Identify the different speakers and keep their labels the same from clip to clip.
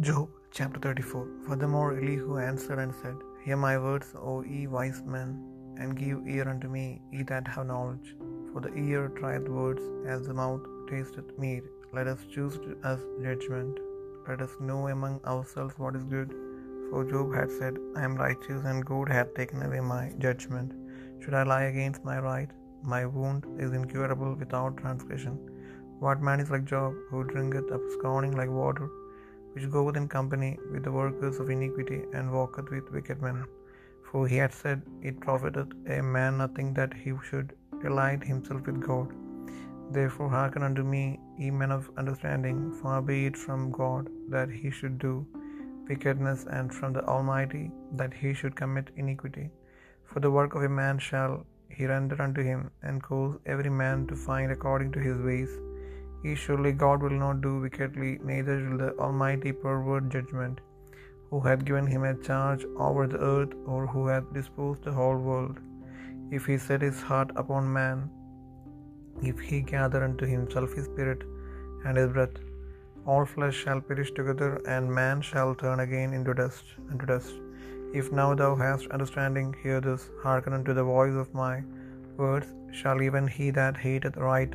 Speaker 1: Job chapter 34 Furthermore Elihu answered and said, Hear my words, O ye wise men, and give ear unto me, ye that have knowledge. For the ear trieth words, as the mouth tasteth meat. Let us choose us judgment. Let us know among ourselves what is good. For Job had said, I am righteous, and God hath taken away my judgment. Should I lie against my right? My wound is incurable without transgression. What man is like Job, who drinketh up scorning like water? Which goeth in company with the workers of iniquity, and walketh with wicked men. For he had said, It profiteth a man nothing that he should delight himself with God. Therefore hearken unto me, ye men of understanding, far be it from God that he should do wickedness, and from the Almighty that he should commit iniquity. For the work of a man shall he render unto him, and cause every man to find according to his ways. Surely God will not do wickedly, neither will the Almighty pervert judgment, who hath given him a charge over the earth, or who hath disposed the whole world. If he set his heart upon man, if he gather unto himself his spirit and his breath, all flesh shall perish together, and man shall turn again into dust, unto dust. If now thou hast understanding, hear this, hearken unto the voice of my words. Shall even he that hateth right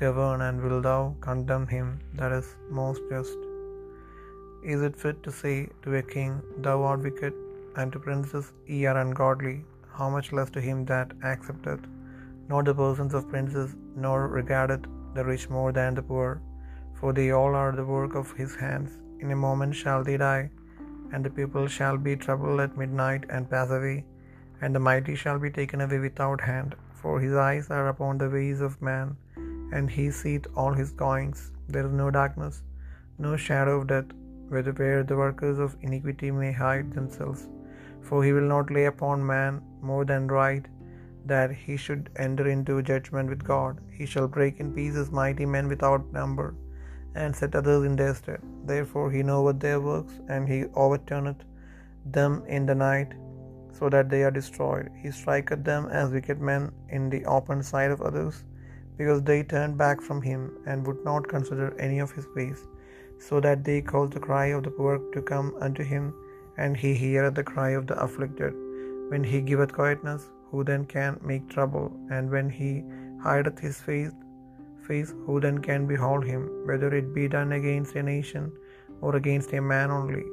Speaker 1: govern, and will thou condemn him that is most just? Is it fit to say to a king, Thou art wicked, and to princes, Ye are ungodly? How much less to him that accepteth not the persons of princes, nor regardeth the rich more than the poor? For they all are the work of his hands. In a moment shall they die, and the people shall be troubled at midnight and pass away, and the mighty shall be taken away without hand. For his eyes are upon the ways of man, and he seeth all his goings. There is no darkness, no shadow of death, where the workers of iniquity may hide themselves. For he will not lay upon man more than right, that he should enter into judgment with God. He shall break in pieces mighty men without number, and set others in their stead. Therefore he knoweth their works, and he overturneth them in the night, so that they are destroyed. He striketh them as wicked men in the open sight of others because they turned back from him and would not consider any of his ways, so that they caused the cry of the poor to come unto him, and he heareth the cry of the afflicted. When he giveth quietness, who then can make trouble? And when he hideth his face, face, who then can behold him? Whether it be done against a nation or against a man only,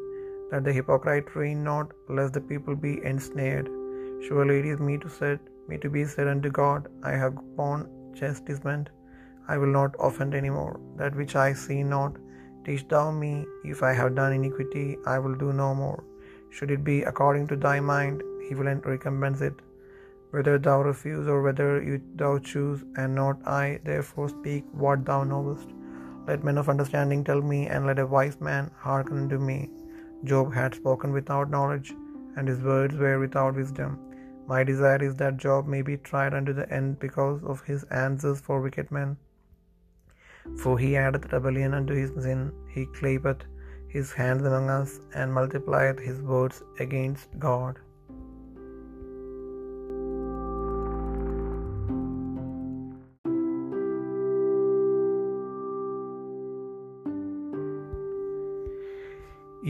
Speaker 1: that the hypocrite reign not, lest the people be ensnared. Surely it is me to said, me to be said unto God, I have borne chastisement, I will not offend any more. That which I see not, teach thou me. If I have done iniquity, I will do no more. Should it be according to thy mind, he will recompense it. Whether thou refuse or whether you, thou choose, and not I, therefore speak what thou knowest. Let men of understanding tell me, and let a wise man hearken unto me. Job had spoken without knowledge, and his words were without wisdom. My desire is that Job may be tried unto the end because of his answers for wicked men. For he addeth rebellion unto his sin, he clappeth his hands among us, and multiplieth his words against God.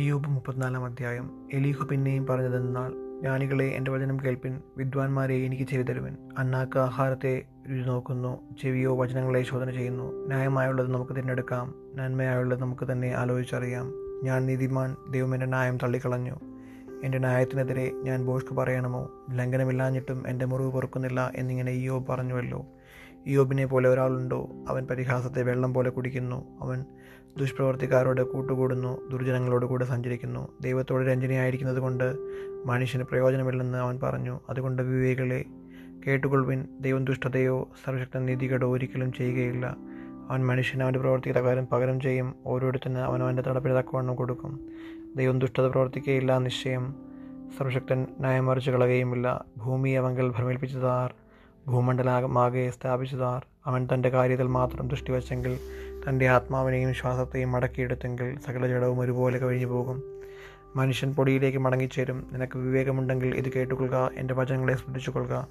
Speaker 1: Iyob മുപ്പത്തിനാലാം അധ്യായം എലീഹു പിന്നെയും പറഞ്ഞതെന്നാൽ ജ്ഞാനികളെ എന്റെ വചനം കേൾപ്പിൻ വിദ്വാൻമാരെ എനിക്ക് ചെവി തരുവൻ അന്നാക്ക് ആഹാരത്തെ രുചി നോക്കുന്നു ചെവിയോ വചനങ്ങളെ ശോധന ചെയ്യുന്നു. ന്യായമായുള്ളത് നമുക്ക് തിരഞ്ഞെടുക്കാം നന്മയായുള്ളത് നമുക്ക് തന്നെ ആലോചിച്ചറിയാം. ഞാൻ നീതിമാൻ ദൈവം എന്റെ ന്യായം തള്ളിക്കളഞ്ഞു. എന്റെ ന്യായത്തിനെതിരെ ഞാൻ ബോഷ്ക്ക് പറയണമോ? ലംഘനമില്ലാഞ്ഞിട്ടും എന്റെ മുറിവ് പൊറുക്കുന്നില്ല എന്നിങ്ങനെ ഇയോബ് പറഞ്ഞുവല്ലോ. ഇയോബിനെ പോലെ ഒരാളുണ്ടോ? അവൻ പരിഹാസത്തെ വെള്ളം പോലെ കുടിക്കുന്നു. അവൻ ദുഷ്പ്രവർത്തിക്കാരോട് കൂട്ടുകൂടുന്നു ദുർജനങ്ങളോട് കൂടെ സഞ്ചരിക്കുന്നു. ദൈവത്തോട് രഞ്ജനയായിരിക്കുന്നത് കൊണ്ട് മനുഷ്യന് പ്രയോജനമില്ലെന്ന് അവൻ പറഞ്ഞു. അതുകൊണ്ട് വിവേകളെ കേട്ടുകൊള്ളുവിൻ. ദൈവം ദുഷ്ടതയോ സർവശക്ത നീതികേടോ ഒരിക്കലും ചെയ്യുകയില്ല. അവൻ മനുഷ്യന് അവന്റെ പ്രവർത്തിക്ക് തകാരം പകരം ചെയ്യും. ഓരോരുത്തന് അവൻ അവന്റെ കൊടുക്കും. ദൈവം ദുഷ്ടത പ്രവർത്തിക്കുകയില്ല നിശ്ചയം. സർവശക്തൻ ന്യായം മറിച്ച് കളയുകയുമില്ല. ഭൂമി അവങ്കൽ ഭ്രമിപ്പിച്ചതാർ ഭൂമണ്ഡലമാകെ സ്ഥാപിച്ചതാർ. അവൻ തന്റെ കാര്യത്തിൽ മാത്രം ദൃഷ്ടിവച്ചെങ്കിൽ തന്റെ ആത്മാവിനെയും ശ്വാസത്തെയും മടക്കിയെടുത്തെങ്കിൽ സകല ജഡവും ഒരുപോലെ കഴിഞ്ഞു പോകും. മനുഷ്യൻ പൊടിയിലേക്ക് മടങ്ങിച്ചേരും. നിനക്ക് വിവേകമുണ്ടെങ്കിൽ ഇത് കേട്ടുകൊള്ളുക. എന്റെ വചനങ്ങളെ ശ്രദ്ധിച്ചുകൊള്ളുക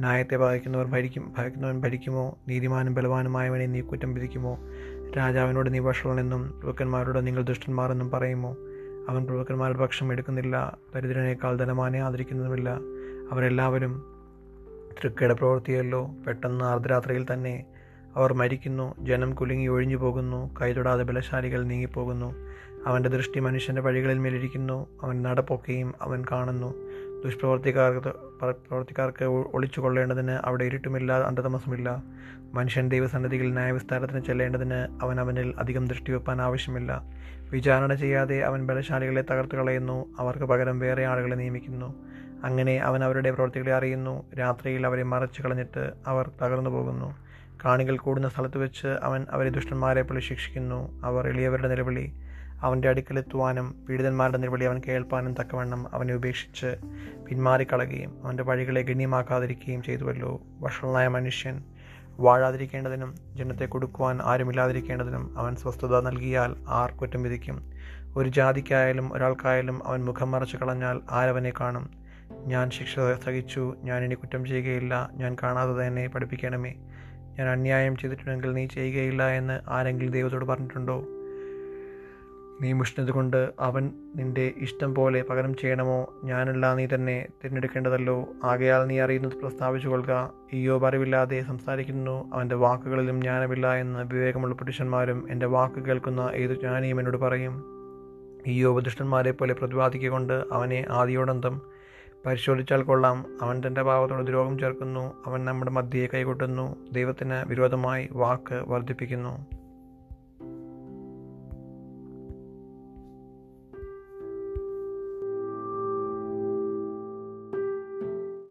Speaker 1: ന്യായത്തെ ഭയക്കുന്നവർ ഭരിക്കും. ഭയക്കുന്നവൻ ഭരിക്കുമോ? നീതിമാനും ബലവാനുമായവനെ നീ കുറ്റം വിധിക്കുമോ? രാജാവിനോട് നീ വഷളനെന്നും പ്രഭുക്കന്മാരോട് നിങ്ങൾ ദുഷ്ടന്മാരെന്നും പറയുമോ? അവൻ പ്രഭുക്കന്മാരുടെ പക്ഷം എടുക്കുന്നില്ല. ദരിദ്രനേക്കാൾ ധനമാനെ ആദരിക്കുന്നതുമില്ല. അവരെല്ലാവരും തൃക്കയുടെ പ്രവൃത്തിയല്ലോ പെട്ടെന്ന് അർദ്ധരാത്രിയിൽ തന്നെ അവർ മരിക്കുന്നു ജനം കുലുങ്ങി ഒഴിഞ്ഞു പോകുന്നു കൈതൊടാതെ ബലശാലികൾ നീങ്ങിപ്പോകുന്നു. അവന്റെ ദൃഷ്ടി മനുഷ്യന്റെ വഴികളിൽ മേലിരിക്കുന്നു അവൻ നടപ്പൊക്കെയും അവൻ കാണുന്നു. ദുഷ്പ്രവർത്തിക്കാർക്ക് പ്രവർത്തിക്കാർക്ക് ഒളിച്ചു കൊള്ളേണ്ടതിന് അവിടെ ഇരുട്ടുമില്ല അന്ധതമസമില്ല. മനുഷ്യൻ ദൈവസന്നിധിയിൽ ന്യായവിസ്താരത്തിന് ചെല്ലേണ്ടതിന് അവൻ അവനിൽ അധികം ദൃഷ്ടി വെപ്പാൻ ആവശ്യമില്ല. വിചാരണ ചെയ്യാതെ അവൻ ബലശാലികളെ തകർത്ത് കളയുന്നു അവർക്ക് പകരം വേറെ ആളുകളെ നിയമിക്കുന്നു. അങ്ങനെ അവൻ അവരുടെ പ്രവർത്തികളെ അറിയുന്നു രാത്രിയിൽ അവരെ മറച്ചു കളഞ്ഞിട്ട് അവർ തകർന്നു പോകുന്നു കാണികൾ കൂടുന്ന സ്ഥലത്ത് വെച്ച് അവൻ അവരെ ദുഷ്ടന്മാരെ പോലെ ശിക്ഷിക്കുന്നു. അവർ എളിയവരുടെ നിലവിളി അവന്റെ അടുക്കലെത്തുവാനും പീഡിതന്മാരുടെ നിലവിളി അവൻ കേൾപ്പാനും തക്കവണ്ണം അവനെ ഉപേക്ഷിച്ച് പിന്മാറിക്കളയുകയും അവന്റെ വഴികളെ ഗണ്യമാക്കാതിരിക്കുകയും ചെയ്തുവല്ലോ. വഷളനായ മനുഷ്യൻ വാഴാതിരിക്കേണ്ടതിനും ജനത്തെ കൊടുക്കുവാൻ ആരുമില്ലാതിരിക്കേണ്ടതിനും അവൻ സ്വസ്ഥത നൽകിയാൽ ആർ കുറ്റം വിധിക്കും. ഒരു ജാതിക്കായാലും ഒരാൾക്കായാലും അവൻ മുഖം മറച്ചു കളഞ്ഞാൽ ആരവനെ കാണും. ഞാൻ ശിക്ഷ സഹിച്ചു ഞാൻ ഇനി കുറ്റം ചെയ്യുകയില്ല ഞാൻ കാണാതെ തന്നെ പഠിപ്പിക്കണമേ. ഞാൻ അന്യായം ചെയ്തിട്ടുണ്ടെങ്കിൽ നീ ചെയ്യുകയില്ല എന്ന് ആരെങ്കിലും ദൈവത്തോട് പറഞ്ഞിട്ടുണ്ടോ? നീ മുഷ്ണത് കൊണ്ട് അവൻ നിന്റെ ഇഷ്ടം പോലെ പകരം ചെയ്യണമോ? ഞാനല്ല നീ തന്നെ തിരഞ്ഞെടുക്കേണ്ടതല്ലോ. ആകയാൽ നീ അറിയുന്നത് പ്രസ്താവിച്ചു കൊള്ളുക. അയ്യോ അറിവില്ലാതെ സംസാരിക്കുന്നു. അവന്റെ വാക്കുകളിലും ജ്ഞാനമില്ല എന്ന് വിവേകമുള്ള പുരുഷന്മാരും എന്റെ വാക്ക് കേൾക്കുന്ന ഏതു ജ്ഞാനിയും എന്നോട് പറയും. ഈയോബ് ദുഷ്ടന്മാരെ പോലെ പ്രതിപാദിക്കൊണ്ട് അവനെ ആദിയോടന്തം പരിശോധിച്ചാൽ കൊള്ളാം. അവൻ തന്റെ പാവത്തോട് ദ്രോഹം ചേർക്കുന്നു. അവൻ നമ്മുടെ മധ്യയെ കൈകൊട്ടുന്നു. ദൈവത്തിന് വിരോധമായി വാക്ക് വർദ്ധിപ്പിക്കുന്നു.